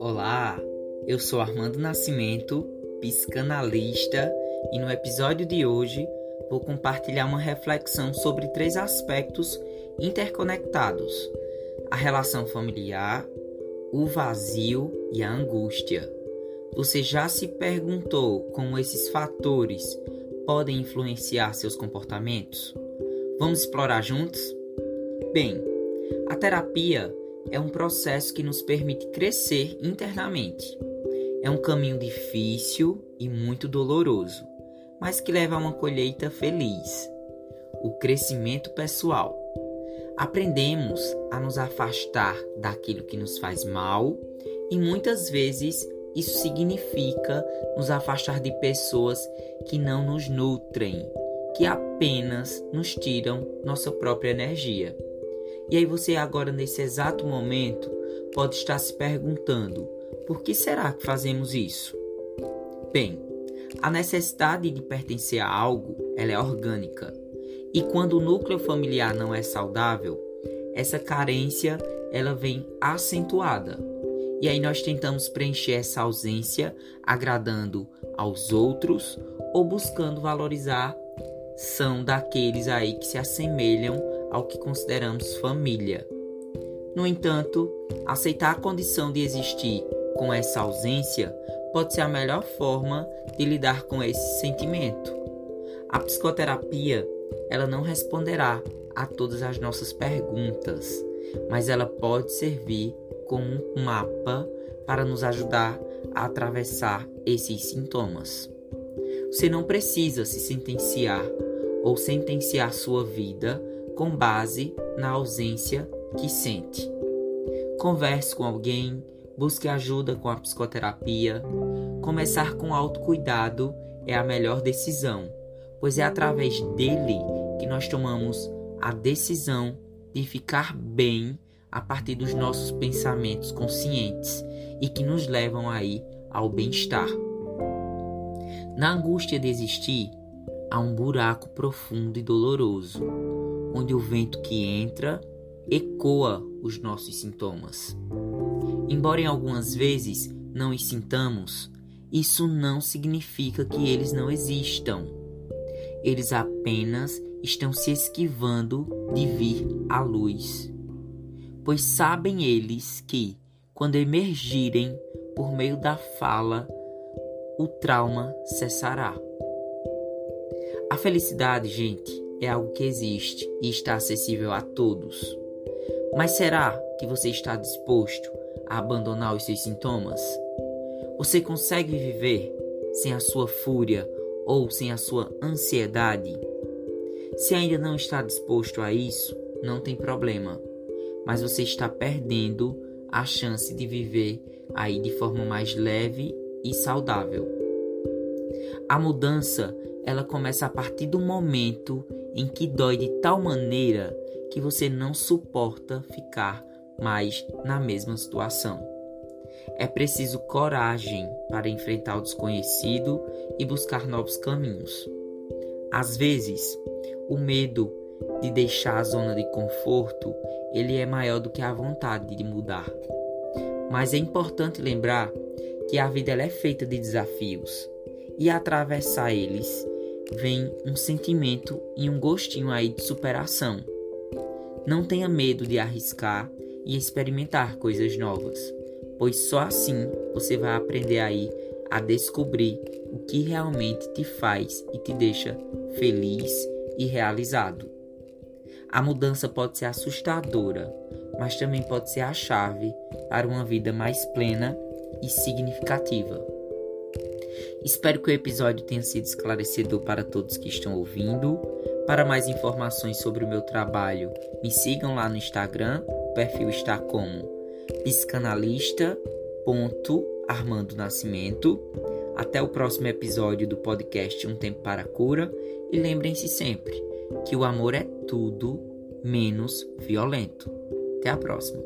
Olá, eu sou Armando Nascimento, psicanalista, e no episódio de hoje vou compartilhar uma reflexão sobre três aspectos interconectados: a relação familiar, o vazio e a angústia. Você já se perguntou como esses fatores podem influenciar seus comportamentos? Vamos explorar juntos? Bem, a terapia é um processo que nos permite crescer internamente. É um caminho difícil e muito doloroso, mas que leva a uma colheita feliz. O crescimento pessoal. Aprendemos a nos afastar daquilo que nos faz mal e muitas vezes isso significa nos afastar de pessoas que não nos nutrem, que apenas nos tiram nossa própria energia. E aí você agora nesse exato momento pode estar se perguntando: por que será que fazemos isso? Bem, a necessidade de pertencer a algo, ela é orgânica. E quando o núcleo familiar não é saudável, essa carência ela vem acentuada. E aí nós tentamos preencher essa ausência agradando aos outros ou buscando valorizar são daqueles aí que se assemelham ao que consideramos família. No entanto, aceitar a condição de existir com essa ausência pode ser a melhor forma de lidar com esse sentimento. A psicoterapia, ela não responderá a todas as nossas perguntas, mas ela pode servir como um mapa para nos ajudar a atravessar esses sintomas. Você não precisa se sentenciar ou sentenciar sua vida com base na ausência que sente. Converse com alguém, busque ajuda com a psicoterapia. Começar com autocuidado é a melhor decisão, pois é através dele que nós tomamos a decisão de ficar bem a partir dos nossos pensamentos conscientes e que nos levam aí ao bem-estar. Na angústia de existir, há um buraco profundo e doloroso, onde o vento que entra ecoa os nossos sintomas. Embora em algumas vezes não os sintamos, isso não significa que eles não existam. Eles apenas estão se esquivando de vir à luz. Pois sabem eles que, quando emergirem por meio da fala, o trauma cessará. A felicidade, gente, é algo que existe e está acessível a todos. Mas será que você está disposto a abandonar os seus sintomas? Você consegue viver sem a sua fúria ou sem a sua ansiedade? Se ainda não está disposto a isso, não tem problema, mas você está perdendo a chance de viver aí de forma mais leve e saudável. A mudança, ela começa a partir do momento em que dói de tal maneira que você não suporta ficar mais na mesma situação. É preciso coragem para enfrentar o desconhecido e buscar novos caminhos. Às vezes, o medo de deixar a zona de conforto, ele é maior do que a vontade de mudar. Mas é importante lembrar que a vida é feita de desafios e atravessar eles vem um sentimento e um gostinho aí de superação. Não tenha medo de arriscar e experimentar coisas novas, pois só assim você vai aprender aí a descobrir o que realmente te faz e te deixa feliz e realizado. A mudança pode ser assustadora, mas também pode ser a chave para uma vida mais plena e significativa. Espero que o episódio tenha sido esclarecedor para todos que estão ouvindo. Para mais informações sobre o meu trabalho, me sigam lá no Instagram. O perfil está como psicanalista.armando Nascimento. Até o próximo episódio do podcast Um Tempo para a Cura. E lembrem-se sempre que o amor é tudo menos violento. Até a próxima.